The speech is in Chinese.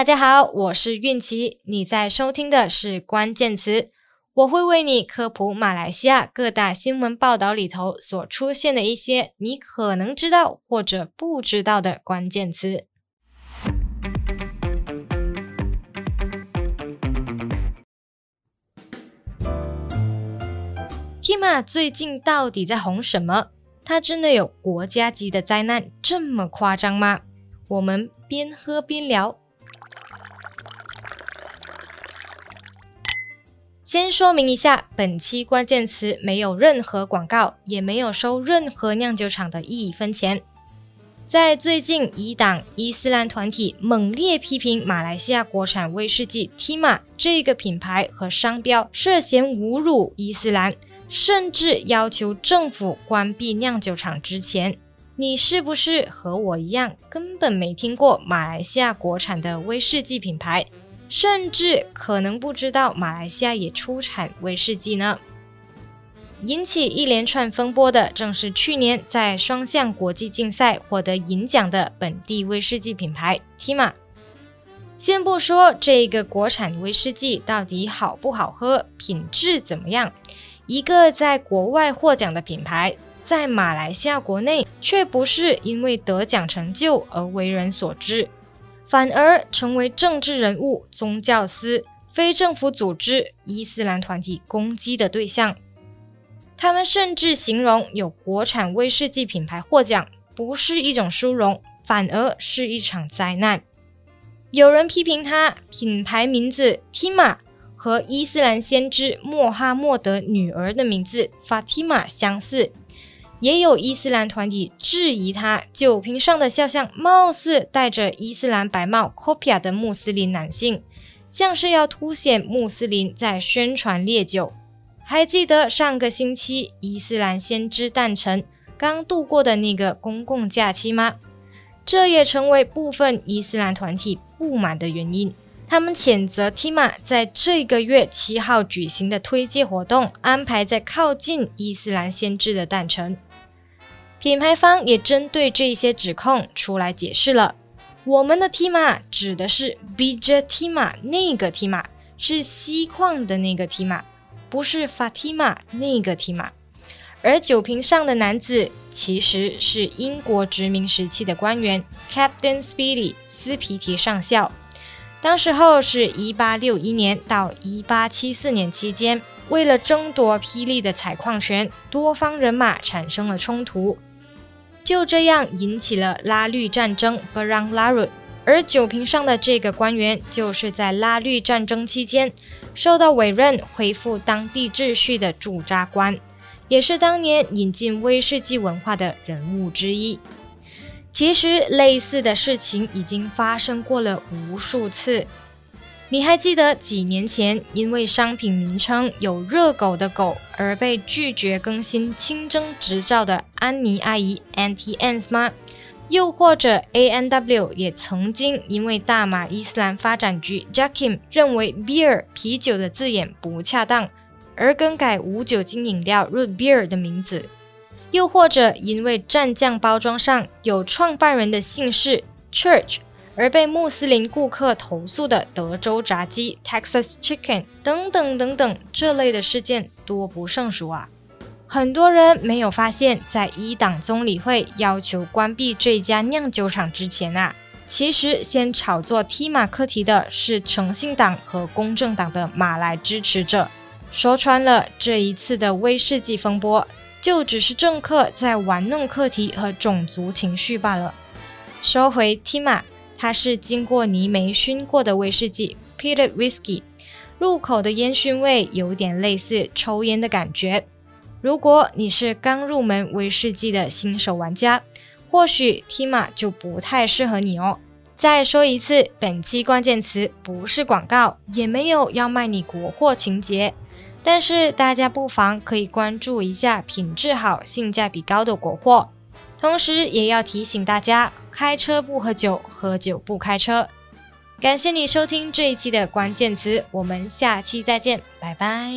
大家好，我是韵琪，你在收听的是关键词，我会为你科普马来西亚各大新闻报道里头所出现的一些你可能知道或者不知道的关键词。Tima 最近到底在红什么？它真的有国家级的灾难这么夸张吗？我们边喝边聊。先说明一下，本期关键词没有任何广告，也没有收任何酿酒厂的一分钱。在最近，一党伊斯兰团体猛烈批评马来西亚国产威士忌 Tima 这个品牌和商标涉嫌侮辱伊斯兰。甚至要求政府关闭酿酒厂之前，你是不是和我一样根本没听过马来西亚国产的威士忌品牌？甚至可能不知道马来西亚也出产威士忌呢？引起一连串风波的，正是去年在双向国际竞赛获得银奖的本地威士忌品牌 Tima。先不说这个国产威士忌到底好不好喝，品质怎么样。一个在国外获奖的品牌，在马来西亚国内却不是因为得奖成就而为人所知，反而成为政治人物、宗教司、非政府组织、伊斯兰团体攻击的对象。他们甚至形容有国产威士忌品牌获奖不是一种殊荣，反而是一场灾难。有人批评他品牌名字 Tima 和伊斯兰先知穆罕默德女儿的名字法蒂玛相似，也有伊斯兰团体质疑他酒瓶上的肖像貌似戴着伊斯兰白帽 Kopiah 的穆斯林男性，像是要凸显穆斯林在宣传烈酒。还记得上个星期伊斯兰先知诞辰刚度过的那个公共假期吗？这也成为部分伊斯兰团体不满的原因。他们谴责 Tima 在这个月七号举行的推介活动安排在靠近伊斯兰先知的诞辰。品牌方也针对这些指控出来解释了：我们的 Tima 指的是 Bija Tima 那个 Tima，是锡矿的那个 Tima，不是 Fatima 那个 Tima。而酒瓶上的男子其实是英国殖民时期的官员 Captain Speedy 斯皮提上校。当时候是一八六一年到一八七四年期间，为了争夺霹雳的采矿权，多方人马产生了冲突，就这样引起了拉律战争 （Berang Larut）。而酒瓶上的这个官员，就是在拉律战争期间受到委任恢复当地秩序的驻扎官，也是当年引进威士忌文化的人物之一。其实类似的事情已经发生过了无数次。你还记得几年前因为商品名称有“热狗”的狗而被拒绝更新清真执照的安妮阿姨 a n t i a n s 吗？又或者，ANW 也曾经因为大马伊斯兰发展局 Jackim 认为 “beer” 啤酒的字眼不恰当，而更改无酒精饮料 Root Beer 的名字。又或者因为蘸酱包装上有创办人的姓氏 Church 而被穆斯林顾客投诉的德州炸鸡 Texas Chicken 等等等等，这类的事件多不胜数啊！很多人没有发现，在一党总理会要求关闭这家酿酒厂之前啊，其实先炒作 Timah 课题的是诚信党和公正党的马来支持者。说穿了，这一次的威士忌风波。就只是政客在玩弄课题和种族情绪罢了。说回 Timah，它是经过泥煤熏过的威士忌 （Peated Whisky），入口的烟熏味有点类似抽烟的感觉。如果你是刚入门威士忌的新手玩家，或许 Tima 就不太适合你哦。再说一次，本期关键词不是广告，也没有要卖你国货情节。但是大家不妨可以关注一下品质好、性价比高的国货，同时也要提醒大家：开车不喝酒，喝酒不开车。感谢你收听这一期的关键词，我们下期再见，拜拜。